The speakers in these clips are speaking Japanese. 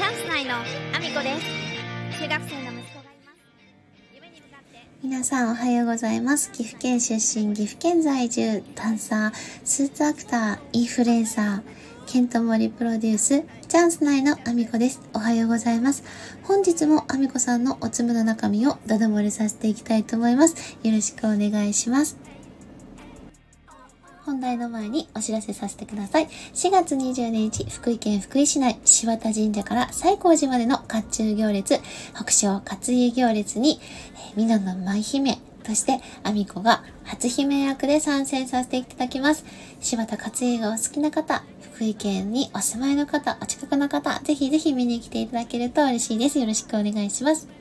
チャンス内のアミコです中学生の息子がいます夢に向かって皆さんおはようございます。岐阜県出身、岐阜県在住、ダンサー、スーツアクター、インフルエンサー、ケントモリプロデュース、チャンス内のアミコです。おはようございます。本日もアミコさんのおつむの中身をダダ漏れさせていきたいと思います。よろしくお願いします。本題の前にお知らせさせてください。4月20日、福井県福井市内、柴田神社から西光寺までの甲冑行列、北昇勝家行列に、え、美濃の舞姫として、アミコが初姫役で参戦させていただきます。柴田勝家がお好きな方、福井県にお住まいの方、お近くの方、ぜひぜひ見に来ていただけると嬉しいです。よろしくお願いします。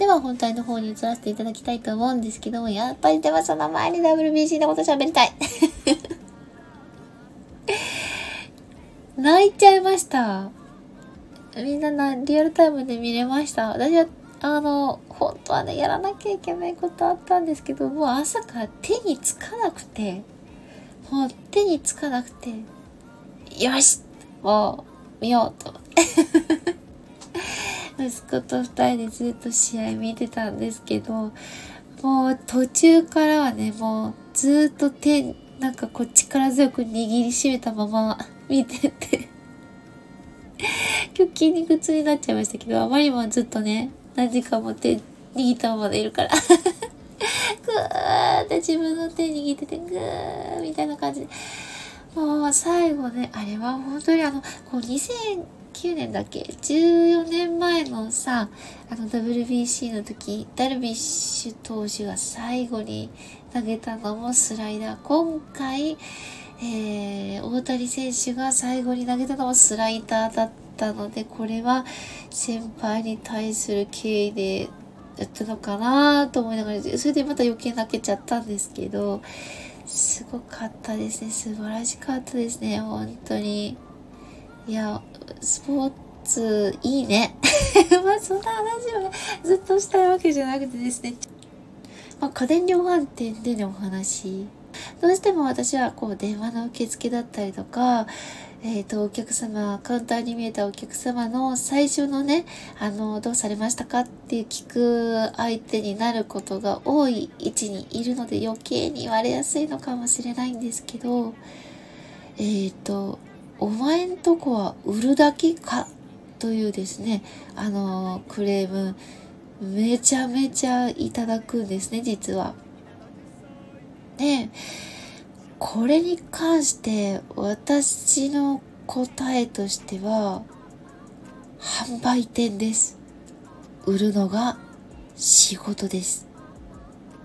では本題の方に移らせていただきたいと思うんですけども、やっぱりではその前に WBC のこと喋りたい。泣いちゃいました。みんななリアルタイムで見れました。私は、あの、本当はね、やらなきゃいけないことあったんですけど、もう朝から手につかなくて、もう手につかなくて、よしもう、見ようと。息子と二人でずっと試合見てたんですけど、もう途中からはね、もうずっと手、なんかこう力強く握りしめたまま見てて、今日筋肉痛になっちゃいましたけど、あまりにもずっとね、何時間も手握ったままでいるから、ぐーって自分の手握ってて、ぐーみたいな感じ。で、もう最後ね、あれは本当にあの、こう9年だっけ ?14 年前のさ、あの WBC の時、ダルビッシュ投手が最後に投げたのもスライダー。今回、えー、大谷選手が最後に投げたのもスライダーだったので、これは先輩に対する敬意でやったのかなと思いながら、それでまた余計泣けちゃったんですけど、すごかったですね。素晴らしかったですね。本当に。いや、スポーツいいね。まあそんな話をね、ずっとしたいわけじゃなくてですね。まあ家電量販店でのお話。どうしても私はこう電話の受付だったりとか、えっ、と、お客様、カウンターに見えたお客様の最初のね、あの、どうされましたかって聞く相手になることが多い位置にいるので余計に言われやすいのかもしれないんですけど、えっ、と、お前んとこは売るだけか？というですね、あの、クレーム、めちゃめちゃいただくんですね、実は。で、これに関して私の答えとしては、販売店です。売るのが仕事です。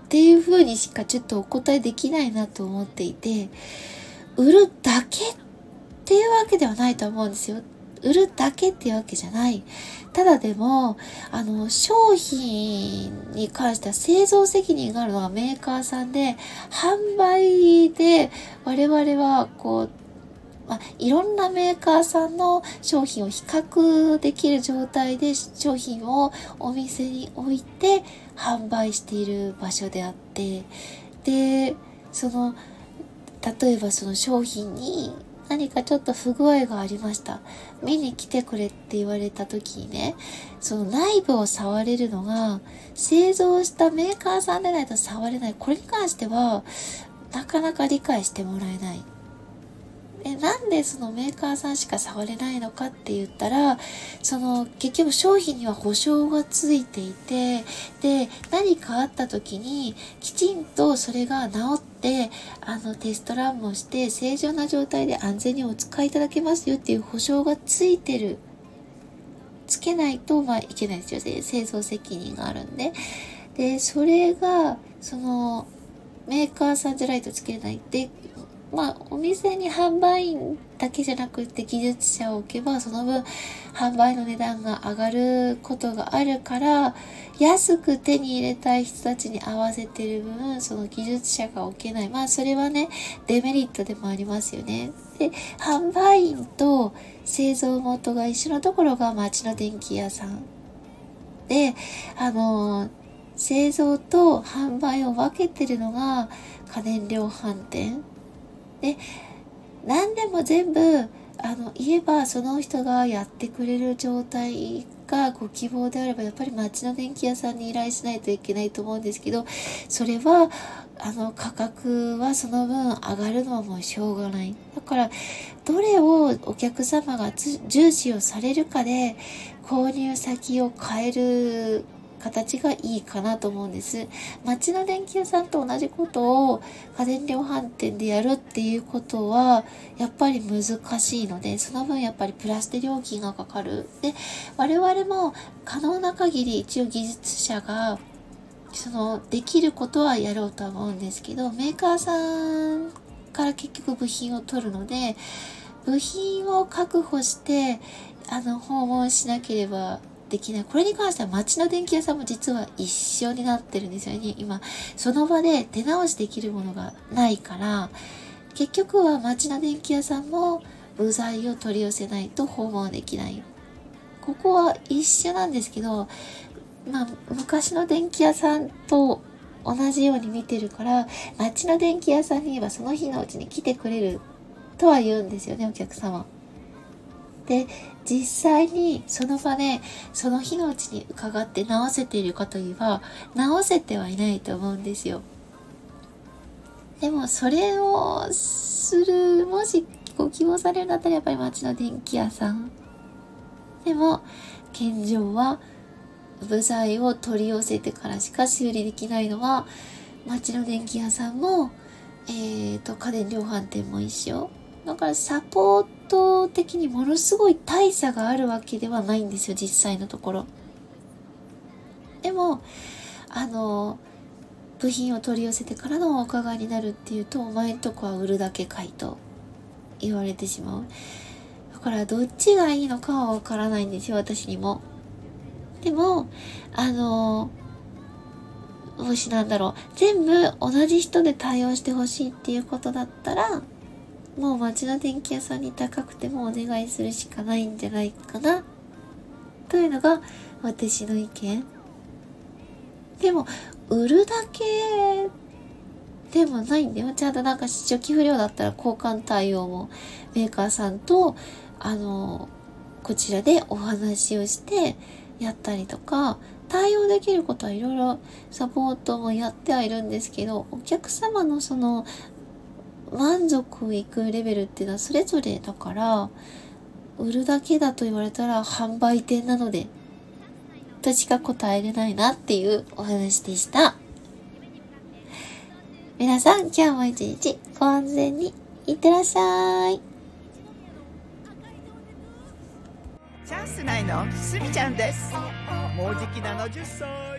っていう風にしかちょっとお答えできないなと思っていて、売るだけっっていうわけではないと思うんですよ。売るだけっていうわけじゃない。ただでも、あの、商品に関しては製造責任があるのがメーカーさんで、販売で我々はこう、まあ、いろんなメーカーさんの商品を比較できる状態で商品をお店に置いて販売している場所であって、で、その、例えばその商品に何かちょっと不具合がありました。見に来てくれって言われた時にね、その内部を触れるのが、製造したメーカーさんでないと触れない。これに関しては、なかなか理解してもらえない。でなんでそのメーカーさんしか触れないのかって言ったら、その結局商品には保証がついていて、で、何かあった時にきちんとそれが治って、あのテストランもして正常な状態で安全にお使いいただけますよっていう保証がついてる。つけないと、まあ、いけないですよね。製造責任があるんで。で、それが、その、メーカーさんじゃないとつけない。で、まあ、お店に販売員だけじゃなくて技術者を置けば、その分、販売の値段が上がることがあるから、安く手に入れたい人たちに合わせてる分、その技術者が置けない。まあ、それはね、デメリットでもありますよね。で、販売員と製造元が一緒のところが町の電気屋さん。で、あの、製造と販売を分けてるのが家電量販店。で、何でも全部、あの言えばその人がやってくれる状態がご希望であればやっぱり町の電気屋さんに依頼しないといけないと思うんですけどそれはあの価格はその分上がるのはもうしょうがない。だからどれをお客様が重視をされるかで購入先を変える形がいいかなと思うんです。町の電気屋さんと同じことを家電量販店でやるっていうことはやっぱり難しいので、その分やっぱりプラスで料金がかかる。で、我々も可能な限り一応技術者がそのできることはやろうとは思うんですけど、メーカーさんから結局部品を取るので、部品を確保して、あの、訪問しなければできない。これに関しては街の電気屋さんも実は一緒になってるんですよね。今、その場で手直しできるものがないから、結局は街の電気屋さんも部材を取り寄せないと訪問できない。ここは一緒なんですけど、まあ、昔の電気屋さんと同じように見てるから、街の電気屋さんに言えばその日のうちに来てくれるとは言うんですよね、お客様。で、実際にその場でその日のうちに伺って直せているかといえば、直せてはいないと思うんですよ。でもそれをする、もしご希望されるんだったらやっぱり街の電気屋さん。でも、現状は部材を取り寄せてからしか修理できないのは、街の電気屋さんも、えーと、家電量販店も一緒。だからサポート的にものすごい大差があるわけではないんですよ、実際のところ。でも、あの、部品を取り寄せてからのお伺いになるっていうと、お前んとこは売るだけかいと言われてしまう。だからどっちがいいのかはわからないんですよ、私にも。でも、あの、もしなんだろう、全部同じ人で対応してほしいっていうことだったら、もう町の電気屋さんに高くてもお願いするしかないんじゃないかな。というのが私の意見。でも売るだけでもないんだよ。ちゃんとなんか初期不良だったら交換対応もメーカーさんとあのこちらでお話をしてやったりとか対応できることはいろいろサポートもやってはいるんですけどお客様のその満足いくレベルっていうのはそれぞれだから売るだけだと言われたら販売店なのでとしか答えれないなっていうお話でした。皆さん今日も一日ご安全にいってらっしゃい。チャンス内の？すみちゃんです。もうじき70歳